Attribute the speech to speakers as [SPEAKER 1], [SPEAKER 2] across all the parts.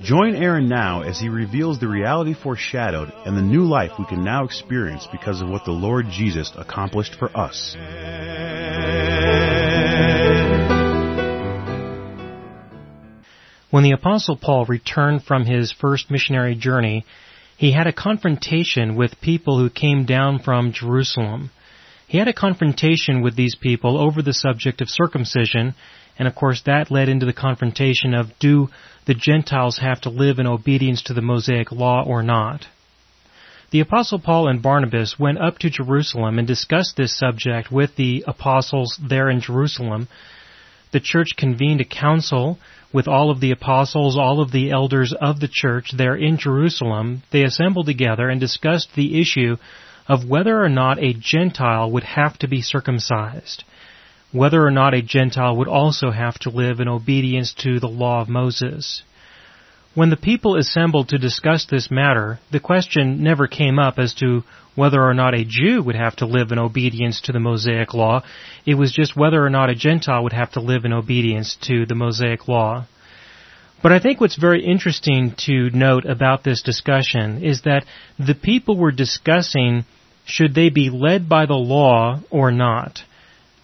[SPEAKER 1] Join Aaron now as he reveals the reality foreshadowed and the new life we can now experience because of what the Lord Jesus accomplished for us.
[SPEAKER 2] When the Apostle Paul returned from his first missionary journey, he had a confrontation with people who came down from Jerusalem. He had a confrontation with these people over the subject of circumcision, and of course that led into the confrontation of do the Gentiles have to live in obedience to the Mosaic law or not? The Apostle Paul and Barnabas went up to Jerusalem and discussed this subject with the apostles there in Jerusalem. The church convened a council with all of the apostles, all of the elders of the church there in Jerusalem. They assembled together and discussed the issue of whether or not a Gentile would have to be circumcised, whether or not a Gentile would also have to live in obedience to the law of Moses. When the people assembled to discuss this matter, the question never came up as to whether or not a Jew would have to live in obedience to the Mosaic law. It was just whether or not a Gentile would have to live in obedience to the Mosaic law. But I think what's very interesting to note about this discussion is that the people were discussing should they be led by the law or not?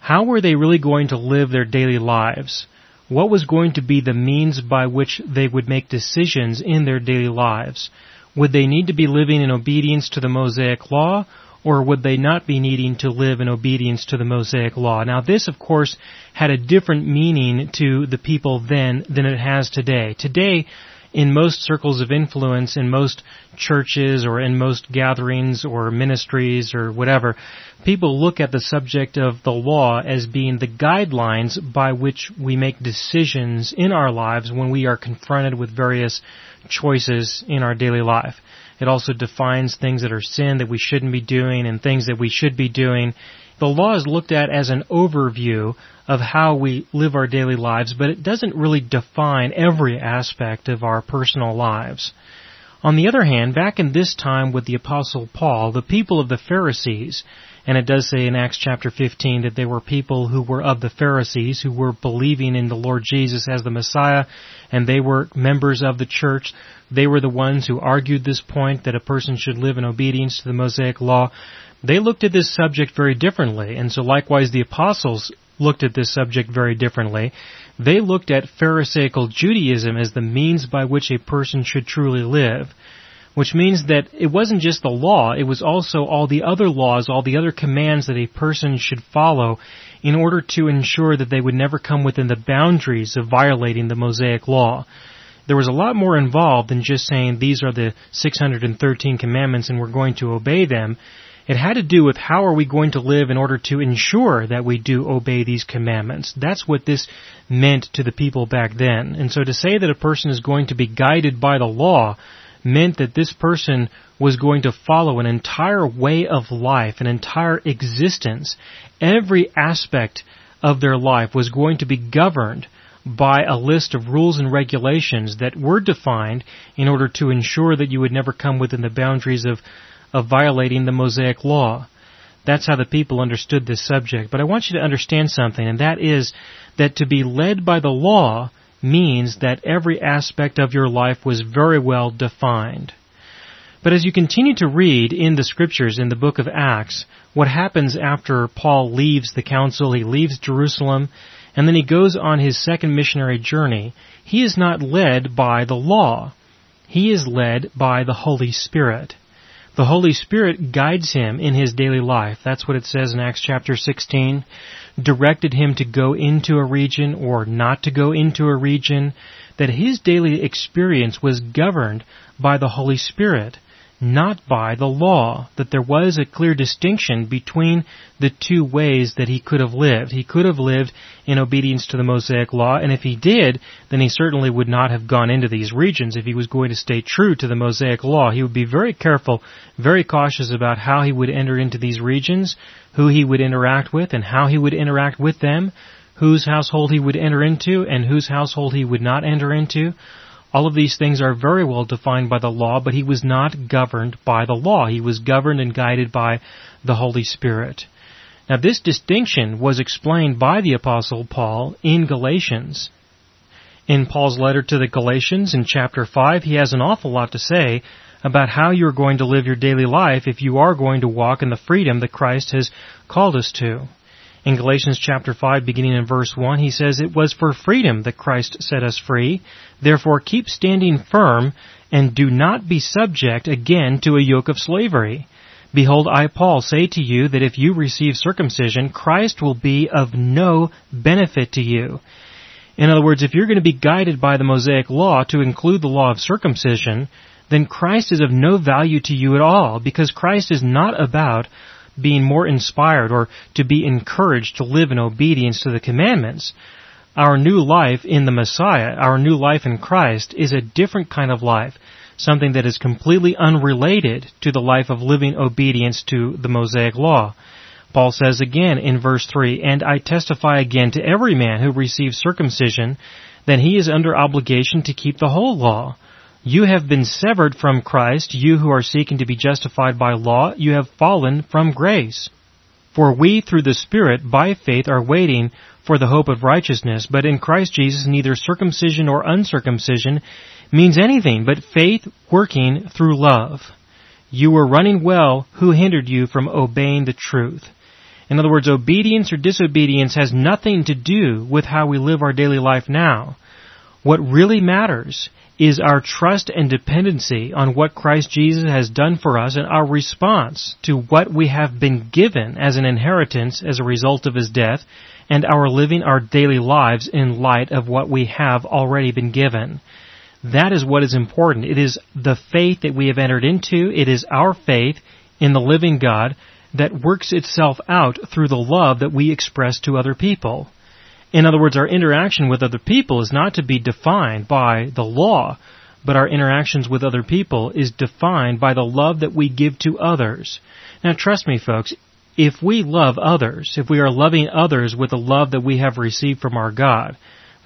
[SPEAKER 2] How were they really going to live their daily lives? What was going to be the means by which they would make decisions in their daily lives? Would they need to be living in obedience to the Mosaic Law, or would they not be needing to live in obedience to the Mosaic Law? Now this, of course, had a different meaning to the people then than it has today. Today, in most circles of influence, in most churches or in most gatherings or ministries or whatever, people look at the subject of the law as being the guidelines by which we make decisions in our lives when we are confronted with various choices in our daily life. It also defines things that are sin that we shouldn't be doing and things that we should be doing. The law is looked at as an overview of how we live our daily lives, but it doesn't really define every aspect of our personal lives. On the other hand, back in this time with the apostle Paul, the people of the Pharisees, and it does say in Acts chapter 15 that they were people who were of the Pharisees, who were believing in the Lord Jesus as the Messiah, and they were members of the church. They were the ones who argued this point that a person should live in obedience to the Mosaic law. They looked at this subject very differently, and so likewise the apostles looked at this subject very differently. They looked at Pharisaical Judaism as the means by which a person should truly live which means that it wasn't just the law, it was also all the other laws, all the other commands that a person should follow in order to ensure that they would never come within the boundaries of violating the Mosaic law. There was a lot more involved than just saying these are the 613 commandments and we're going to obey them. It had to do with how are we going to live in order to ensure that we do obey these commandments. That's what this meant to the people back then. And so to say that a person is going to be guided by the law meant that this person was going to follow an entire way of life, an entire existence. Every aspect of their life was going to be governed by a list of rules and regulations that were defined in order to ensure that you would never come within the boundaries of, of violating the Mosaic law. That's how the people understood this subject. But I want you to understand something, and that is that to be led by the law means that every aspect of your life was very well defined. But as you continue to read in the scriptures in the book of Acts, what happens after Paul leaves the council, he leaves Jerusalem, and then he goes on his second missionary journey, he is not led by the law. He is led by the Holy Spirit. The Holy Spirit guides him in his daily life. That's what it says in Acts chapter 16 directed him to go into a region or not to go into a region, that his daily experience was governed by the Holy Spirit. Not by the law. That there was a clear distinction between the two ways that he could have lived. He could have lived in obedience to the Mosaic law, and if he did, then he certainly would not have gone into these regions if he was going to stay true to the Mosaic law. He would be very careful, very cautious about how he would enter into these regions, who he would interact with, and how he would interact with them, whose household he would enter into, and whose household he would not enter into. All of these things are very well defined by the law, but he was not governed by the law. He was governed and guided by the Holy Spirit. Now this distinction was explained by the apostle Paul in Galatians. In Paul's letter to the Galatians in chapter 5, he has an awful lot to say about how you're going to live your daily life if you are going to walk in the freedom that Christ has called us to. In Galatians chapter 5 beginning in verse 1, he says, It was for freedom that Christ set us free. Therefore keep standing firm and do not be subject again to a yoke of slavery. Behold, I, Paul, say to you that if you receive circumcision, Christ will be of no benefit to you. In other words, if you're going to be guided by the Mosaic law to include the law of circumcision, then Christ is of no value to you at all, because Christ is not about being more inspired or to be encouraged to live in obedience to the commandments. Our new life in the Messiah, our new life in Christ, is a different kind of life, something that is completely unrelated to the life of living obedience to the Mosaic law. Paul says again in verse 3, And I testify again to every man who receives circumcision that he is under obligation to keep the whole law. You have been severed from Christ, you who are seeking to be justified by law, you have fallen from grace. For we, through the Spirit, by faith, are waiting for the hope of righteousness, but in Christ Jesus neither circumcision or uncircumcision means anything but faith working through love. You were running well, who hindered you from obeying the truth? In other words, obedience or disobedience has nothing to do with how we live our daily life now. What really matters is our trust and dependency on what Christ Jesus has done for us and our response to what we have been given as an inheritance as a result of His death and our living our daily lives in light of what we have already been given. That is what is important. It is the faith that we have entered into. It is our faith in the living God that works itself out through the love that we express to other people. In other words, our interaction with other people is not to be defined by the law, but our interactions with other people is defined by the love that we give to others. Now trust me folks, if we love others, if we are loving others with the love that we have received from our God,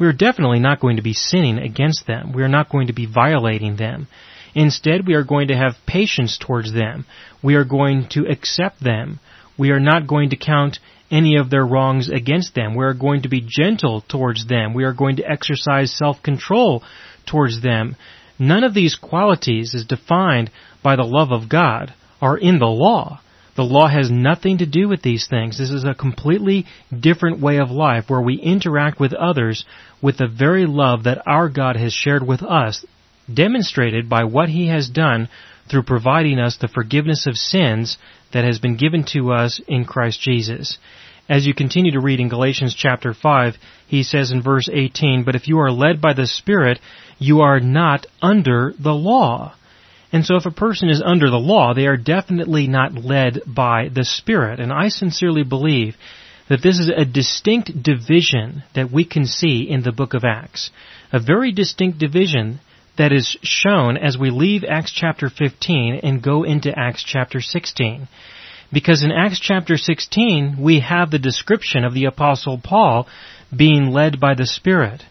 [SPEAKER 2] we are definitely not going to be sinning against them. We are not going to be violating them. Instead, we are going to have patience towards them. We are going to accept them. We are not going to count any of their wrongs against them. We are going to be gentle towards them. We are going to exercise self-control towards them. None of these qualities is defined by the love of God are in the law. The law has nothing to do with these things. This is a completely different way of life where we interact with others with the very love that our God has shared with us, demonstrated by what He has done through providing us the forgiveness of sins that has been given to us in Christ Jesus. As you continue to read in Galatians chapter 5, he says in verse 18, But if you are led by the Spirit, you are not under the law. And so if a person is under the law, they are definitely not led by the Spirit. And I sincerely believe that this is a distinct division that we can see in the book of Acts. A very distinct division that is shown as we leave Acts chapter 15 and go into Acts chapter 16. Because in Acts chapter 16, we have the description of the apostle Paul being led by the Spirit.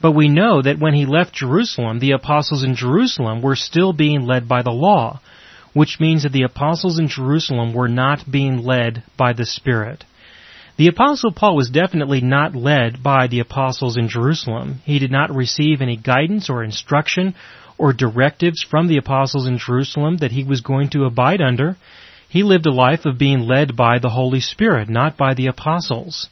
[SPEAKER 2] But we know that when he left Jerusalem, the apostles in Jerusalem were still being led by the law, which means that the apostles in Jerusalem were not being led by the Spirit. The apostle Paul was definitely not led by the apostles in Jerusalem. He did not receive any guidance or instruction or directives from the apostles in Jerusalem that he was going to abide under. He lived a life of being led by the Holy Spirit, not by the apostles.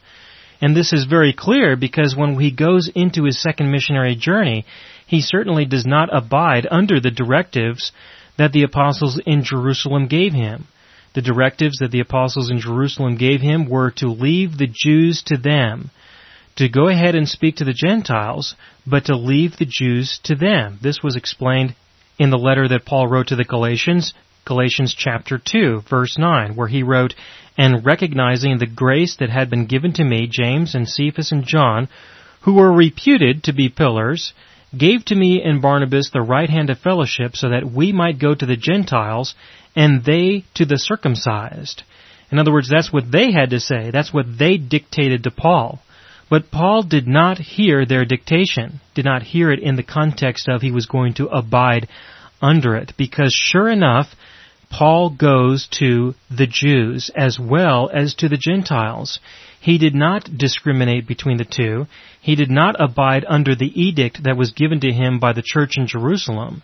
[SPEAKER 2] And this is very clear because when he goes into his second missionary journey, he certainly does not abide under the directives that the apostles in Jerusalem gave him. The directives that the apostles in Jerusalem gave him were to leave the Jews to them, to go ahead and speak to the Gentiles, but to leave the Jews to them. This was explained in the letter that Paul wrote to the Galatians Galatians chapter 2, verse 9, where he wrote, And recognizing the grace that had been given to me, James and Cephas and John, who were reputed to be pillars, gave to me and Barnabas the right hand of fellowship so that we might go to the Gentiles and they to the circumcised. In other words, that's what they had to say. That's what they dictated to Paul. But Paul did not hear their dictation, did not hear it in the context of he was going to abide under it, because sure enough, Paul goes to the Jews as well as to the Gentiles. He did not discriminate between the two. He did not abide under the edict that was given to him by the church in Jerusalem.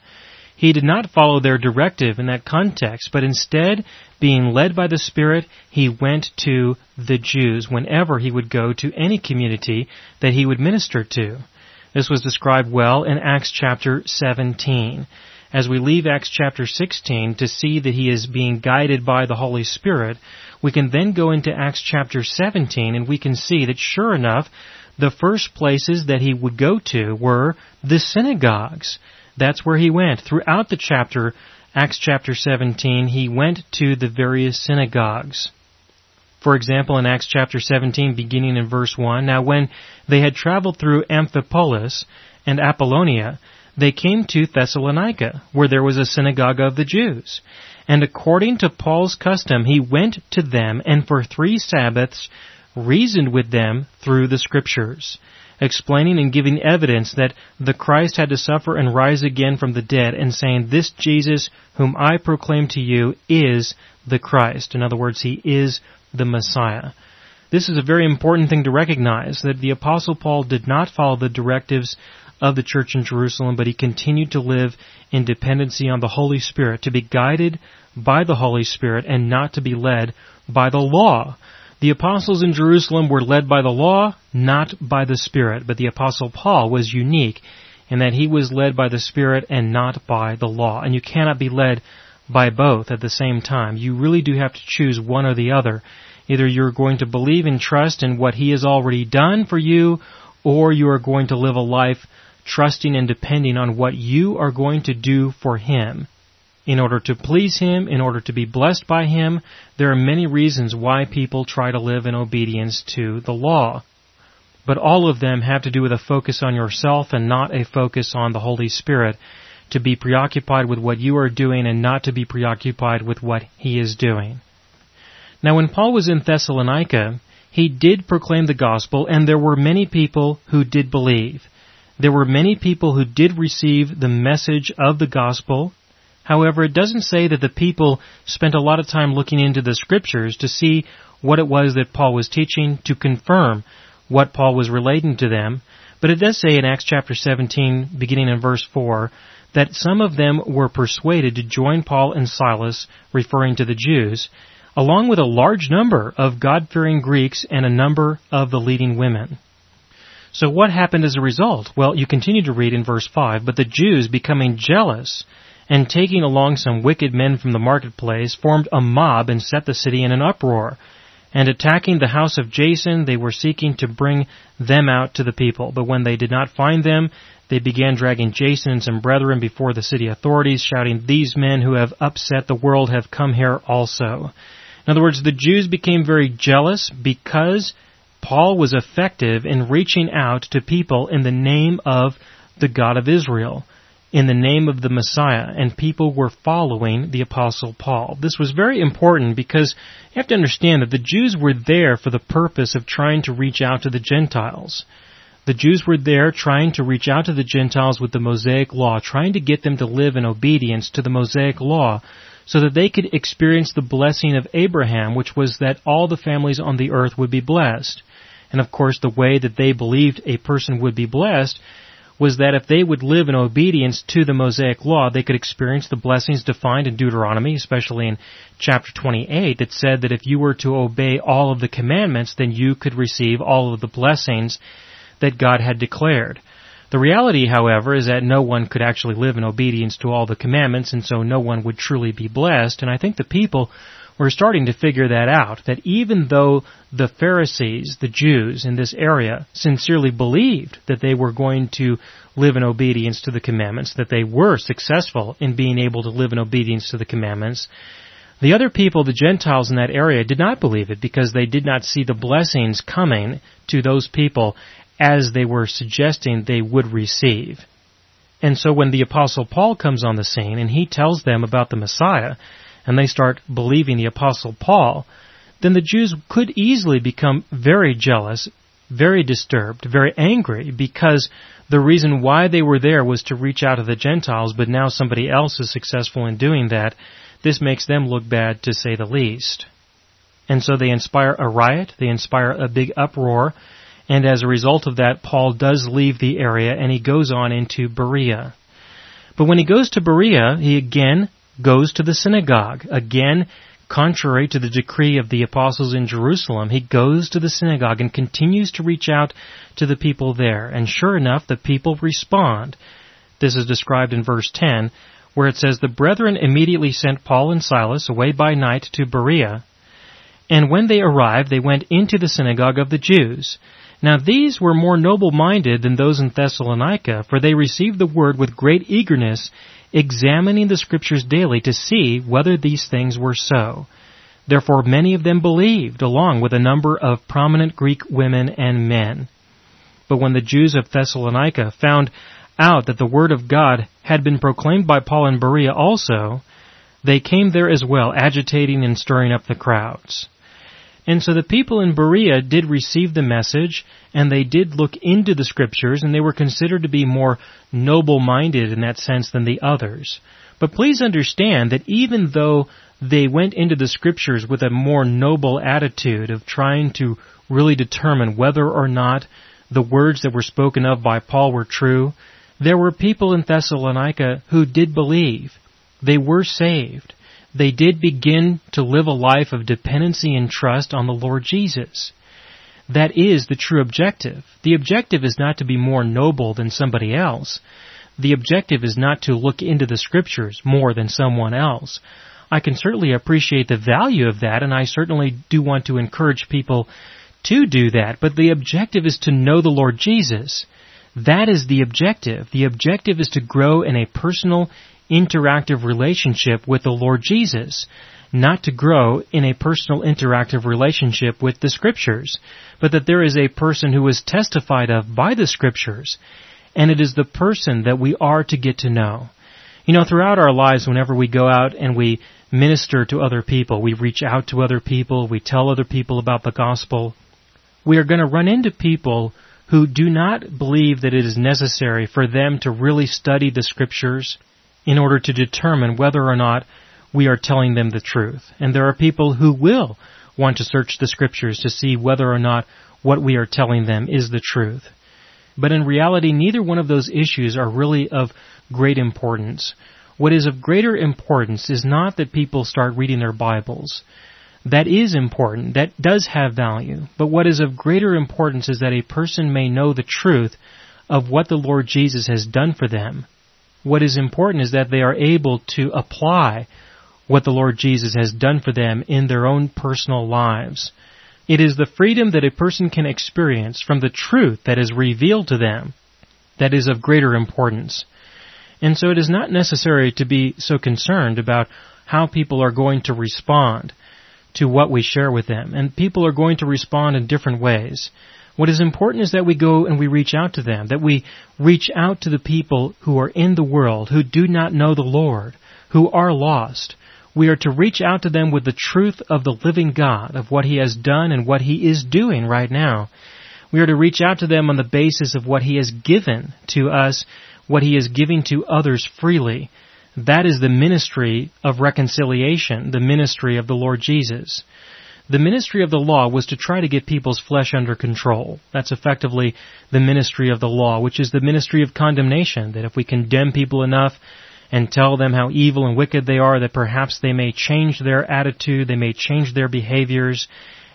[SPEAKER 2] He did not follow their directive in that context, but instead, being led by the Spirit, he went to the Jews whenever he would go to any community that he would minister to. This was described well in Acts chapter 17. As we leave Acts chapter 16 to see that he is being guided by the Holy Spirit, we can then go into Acts chapter 17 and we can see that sure enough, the first places that he would go to were the synagogues. That's where he went. Throughout the chapter, Acts chapter 17, he went to the various synagogues. For example, in Acts chapter 17, beginning in verse 1, Now when they had traveled through Amphipolis and Apollonia, they came to Thessalonica, where there was a synagogue of the Jews. And according to Paul's custom, he went to them and for three Sabbaths reasoned with them through the Scriptures explaining and giving evidence that the Christ had to suffer and rise again from the dead, and saying, This Jesus, whom I proclaim to you, is the Christ. In other words, he is the Messiah. This is a very important thing to recognize that the Apostle Paul did not follow the directives of the church in Jerusalem, but he continued to live in dependency on the Holy Spirit, to be guided by the Holy Spirit and not to be led by the law. The apostles in Jerusalem were led by the law, not by the Spirit, but the apostle Paul was unique in that he was led by the Spirit and not by the law. And you cannot be led by both at the same time. You really do have to choose one or the other. Either you're going to believe and trust in what he has already done for you, or you are going to live a life trusting and depending on what you are going to do for him in order to please Him, in order to be blessed by Him. There are many reasons why people try to live in obedience to the law. But all of them have to do with a focus on yourself and not a focus on the Holy Spirit. To be preoccupied with what you are doing and not to be preoccupied with what He is doing. Now when Paul was in Thessalonica, he did proclaim the gospel and there were many people who did believe. There were many people who did receive the message of the gospel However, it doesn't say that the people spent a lot of time looking into the scriptures to see what it was that Paul was teaching to confirm what Paul was relating to them. But it does say in Acts chapter 17, beginning in verse 4, that some of them were persuaded to join Paul and Silas, referring to the Jews, along with a large number of God-fearing Greeks and a number of the leading women. So what happened as a result? Well, you continue to read in verse 5, but the Jews becoming jealous and taking along some wicked men from the marketplace, formed a mob and set the city in an uproar. And attacking the house of Jason, they were seeking to bring them out to the people. But when they did not find them, they began dragging Jason and some brethren before the city authorities, shouting, These men who have upset the world have come here also. In other words, the Jews became very jealous because Paul was effective in reaching out to people in the name of the God of Israel in the name of the Messiah, and people were following the Apostle Paul. This was very important because you have to understand that the Jews were there for the purpose of trying to reach out to the Gentiles. The Jews were there trying to reach out to the Gentiles with the Mosaic Law, trying to get them to live in obedience to the Mosaic Law so that they could experience the blessing of Abraham, which was that all the families on the earth would be blessed. And of course, the way that they believed a person would be blessed was that if they would live in obedience to the Mosaic law, they could experience the blessings defined in Deuteronomy, especially in chapter 28, that said that if you were to obey all of the commandments, then you could receive all of the blessings that God had declared. The reality, however, is that no one could actually live in obedience to all the commandments, and so no one would truly be blessed, and I think the people we're starting to figure that out, that even though the Pharisees, the Jews in this area, sincerely believed that they were going to live in obedience to the commandments, that they were successful in being able to live in obedience to the commandments, the other people, the Gentiles in that area, did not believe it because they did not see the blessings coming to those people as they were suggesting they would receive. And so when the apostle Paul comes on the scene and he tells them about the Messiah, and they start believing the apostle Paul, then the Jews could easily become very jealous, very disturbed, very angry because the reason why they were there was to reach out to the Gentiles, but now somebody else is successful in doing that this makes them look bad to say the least. And so they inspire a riot, they inspire a big uproar, and as a result of that, Paul does leave the area and he goes on into Berea. But when he goes to Berea, he again goes to the synagogue. Again, contrary to the decree of the apostles in Jerusalem, he goes to the synagogue and continues to reach out to the people there. And sure enough, the people respond. This is described in verse 10 where it says, The brethren immediately sent Paul and Silas away by night to Berea, and when they arrived, they went into the synagogue of the Jews. Now these were more noble minded than those in Thessalonica, for they received the word with great eagerness, examining the scriptures daily to see whether these things were so. Therefore many of them believed, along with a number of prominent Greek women and men. But when the Jews of Thessalonica found out that the word of God had been proclaimed by Paul in Berea also, they came there as well, agitating and stirring up the crowds. And so the people in Berea did receive the message, and they did look into the scriptures, and they were considered to be more noble-minded in that sense than the others. But please understand that even though they went into the scriptures with a more noble attitude of trying to really determine whether or not the words that were spoken of by Paul were true, there were people in Thessalonica who did believe. They were saved. They did begin to live a life of dependency and trust on the Lord Jesus. That is the true objective. The objective is not to be more noble than somebody else. The objective is not to look into the scriptures more than someone else. I can certainly appreciate the value of that and I certainly do want to encourage people to do that, but the objective is to know the Lord Jesus. That is the objective. The objective is to grow in a personal, interactive relationship with the Lord Jesus, not to grow in a personal, interactive relationship with the Scriptures, but that there is a person who is testified of by the Scriptures, and it is the person that we are to get to know. You know, throughout our lives, whenever we go out and we minister to other people, we reach out to other people, we tell other people about the gospel, we are going to run into people who do not believe that it is necessary for them to really study the scriptures in order to determine whether or not we are telling them the truth. And there are people who will want to search the scriptures to see whether or not what we are telling them is the truth. But in reality, neither one of those issues are really of great importance. What is of greater importance is not that people start reading their Bibles that is important, that does have value. But what is of greater importance is that a person may know the truth of what the Lord Jesus has done for them. What is important is that they are able to apply what the Lord Jesus has done for them in their own personal lives. It is the freedom that a person can experience from the truth that is revealed to them that is of greater importance. And so it is not necessary to be so concerned about how people are going to respond to what we share with them. And people are going to respond in different ways. What is important is that we go and we reach out to them, that we reach out to the people who are in the world, who do not know the Lord, who are lost. We are to reach out to them with the truth of the living God, of what He has done and what He is doing right now. We are to reach out to them on the basis of what He has given to us, what He is giving to others freely, that is the ministry of reconciliation, the ministry of the Lord Jesus. The ministry of the law was to try to get people's flesh under control. That's effectively the ministry of the law, which is the ministry of condemnation, that if we condemn people enough and tell them how evil and wicked they are, that perhaps they may change their attitude, they may change their behaviors,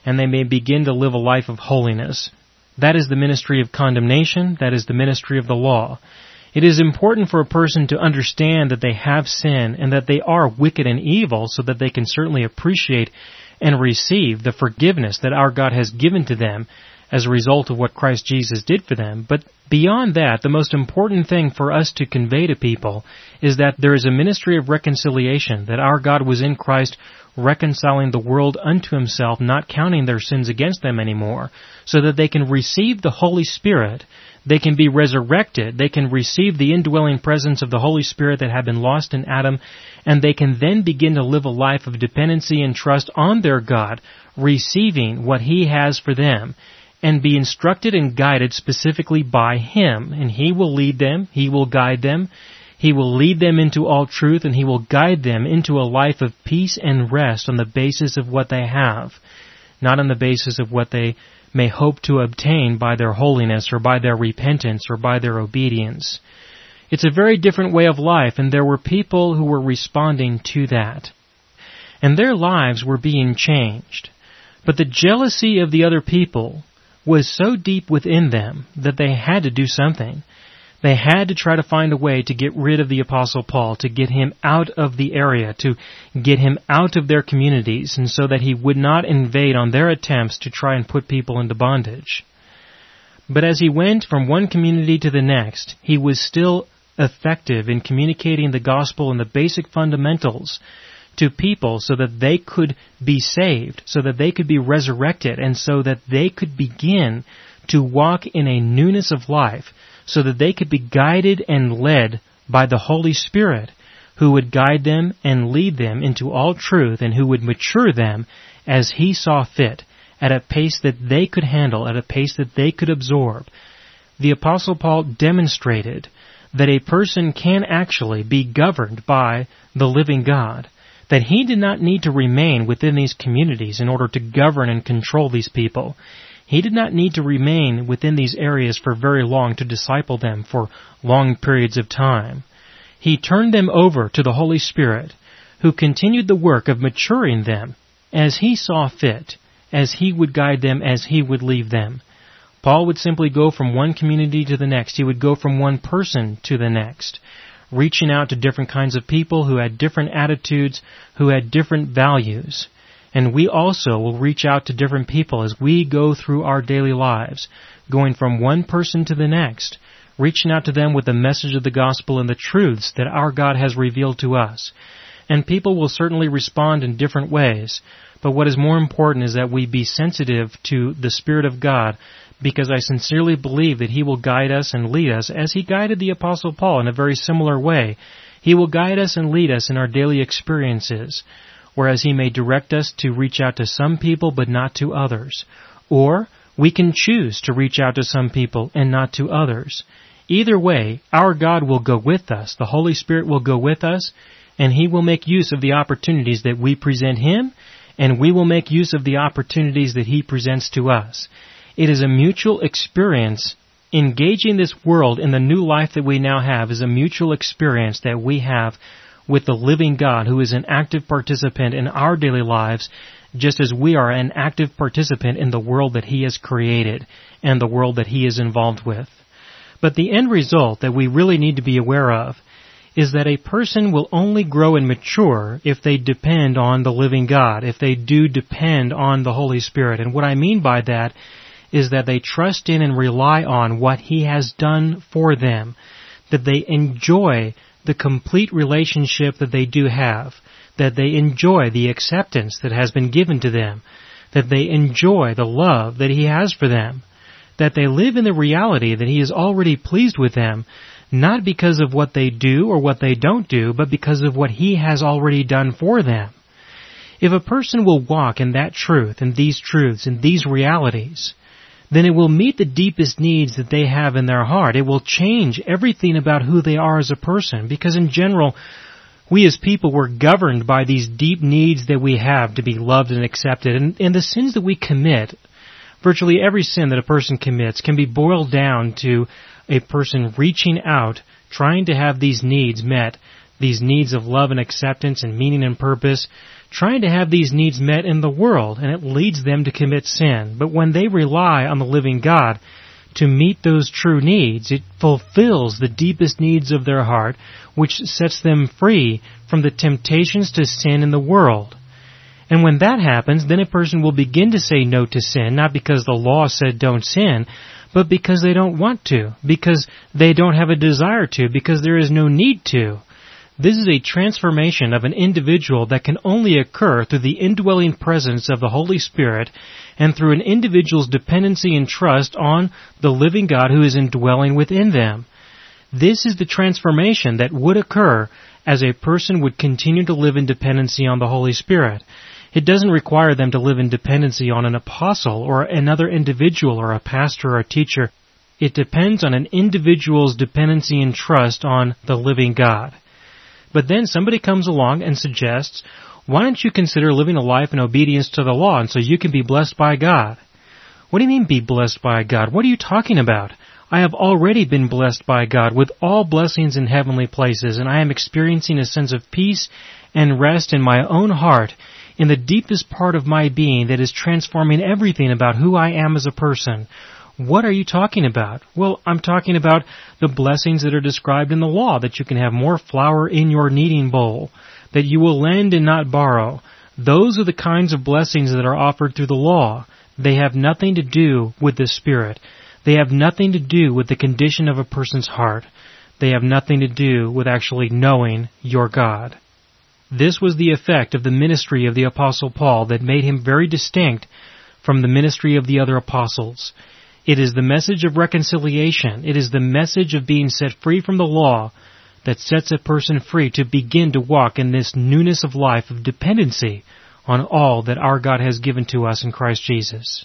[SPEAKER 2] and they may begin to live a life of holiness. That is the ministry of condemnation, that is the ministry of the law. It is important for a person to understand that they have sin and that they are wicked and evil so that they can certainly appreciate and receive the forgiveness that our God has given to them as a result of what Christ Jesus did for them. But beyond that, the most important thing for us to convey to people is that there is a ministry of reconciliation, that our God was in Christ reconciling the world unto himself, not counting their sins against them anymore, so that they can receive the Holy Spirit, they can be resurrected, they can receive the indwelling presence of the Holy Spirit that had been lost in Adam, and they can then begin to live a life of dependency and trust on their God, receiving what He has for them, and be instructed and guided specifically by Him, and He will lead them, He will guide them, he will lead them into all truth and He will guide them into a life of peace and rest on the basis of what they have, not on the basis of what they may hope to obtain by their holiness or by their repentance or by their obedience. It's a very different way of life and there were people who were responding to that. And their lives were being changed. But the jealousy of the other people was so deep within them that they had to do something. They had to try to find a way to get rid of the apostle Paul, to get him out of the area, to get him out of their communities, and so that he would not invade on their attempts to try and put people into bondage. But as he went from one community to the next, he was still effective in communicating the gospel and the basic fundamentals to people so that they could be saved, so that they could be resurrected, and so that they could begin to walk in a newness of life so that they could be guided and led by the Holy Spirit, who would guide them and lead them into all truth and who would mature them as He saw fit, at a pace that they could handle, at a pace that they could absorb. The Apostle Paul demonstrated that a person can actually be governed by the living God, that he did not need to remain within these communities in order to govern and control these people. He did not need to remain within these areas for very long to disciple them for long periods of time. He turned them over to the Holy Spirit, who continued the work of maturing them as he saw fit, as he would guide them, as he would leave them. Paul would simply go from one community to the next. He would go from one person to the next, reaching out to different kinds of people who had different attitudes, who had different values. And we also will reach out to different people as we go through our daily lives, going from one person to the next, reaching out to them with the message of the gospel and the truths that our God has revealed to us. And people will certainly respond in different ways, but what is more important is that we be sensitive to the Spirit of God because I sincerely believe that He will guide us and lead us as He guided the Apostle Paul in a very similar way. He will guide us and lead us in our daily experiences whereas He may direct us to reach out to some people but not to others. Or we can choose to reach out to some people and not to others. Either way, our God will go with us, the Holy Spirit will go with us, and He will make use of the opportunities that we present Him, and we will make use of the opportunities that He presents to us. It is a mutual experience engaging this world in the new life that we now have is a mutual experience that we have with the living God who is an active participant in our daily lives just as we are an active participant in the world that He has created and the world that He is involved with. But the end result that we really need to be aware of is that a person will only grow and mature if they depend on the living God, if they do depend on the Holy Spirit. And what I mean by that is that they trust in and rely on what He has done for them, that they enjoy the complete relationship that they do have, that they enjoy the acceptance that has been given to them, that they enjoy the love that He has for them, that they live in the reality that He is already pleased with them, not because of what they do or what they don't do, but because of what He has already done for them. If a person will walk in that truth and these truths and these realities, then it will meet the deepest needs that they have in their heart. It will change everything about who they are as a person because in general, we as people were governed by these deep needs that we have to be loved and accepted. And, and the sins that we commit, virtually every sin that a person commits can be boiled down to a person reaching out, trying to have these needs met, these needs of love and acceptance and meaning and purpose, trying to have these needs met in the world, and it leads them to commit sin. But when they rely on the living God to meet those true needs. It fulfills the deepest needs of their heart, which sets them free from the temptations to sin in the world. And when that happens, then a person will begin to say no to sin, not because the law said don't sin, but because they don't want to, because they don't have a desire to, because there is no need to. This is a transformation of an individual that can only occur through the indwelling presence of the Holy Spirit and through an individual's dependency and trust on the living God who is indwelling within them. This is the transformation that would occur as a person would continue to live in dependency on the Holy Spirit. It doesn't require them to live in dependency on an apostle or another individual or a pastor or a teacher. It depends on an individual's dependency and trust on the living God. But then somebody comes along and suggests, why don't you consider living a life in obedience to the law and so you can be blessed by God? What do you mean be blessed by God? What are you talking about? I have already been blessed by God with all blessings in heavenly places and I am experiencing a sense of peace and rest in my own heart in the deepest part of my being that is transforming everything about who I am as a person. What are you talking about? Well, I'm talking about the blessings that are described in the law, that you can have more flour in your kneading bowl, that you will lend and not borrow. Those are the kinds of blessings that are offered through the law. They have nothing to do with the Spirit. They have nothing to do with the condition of a person's heart. They have nothing to do with actually knowing your God. This was the effect of the ministry of the Apostle Paul that made him very distinct from the ministry of the other apostles. It is the message of reconciliation. It is the message of being set free from the law that sets a person free to begin to walk in this newness of life of dependency on all that our God has given to us in Christ Jesus.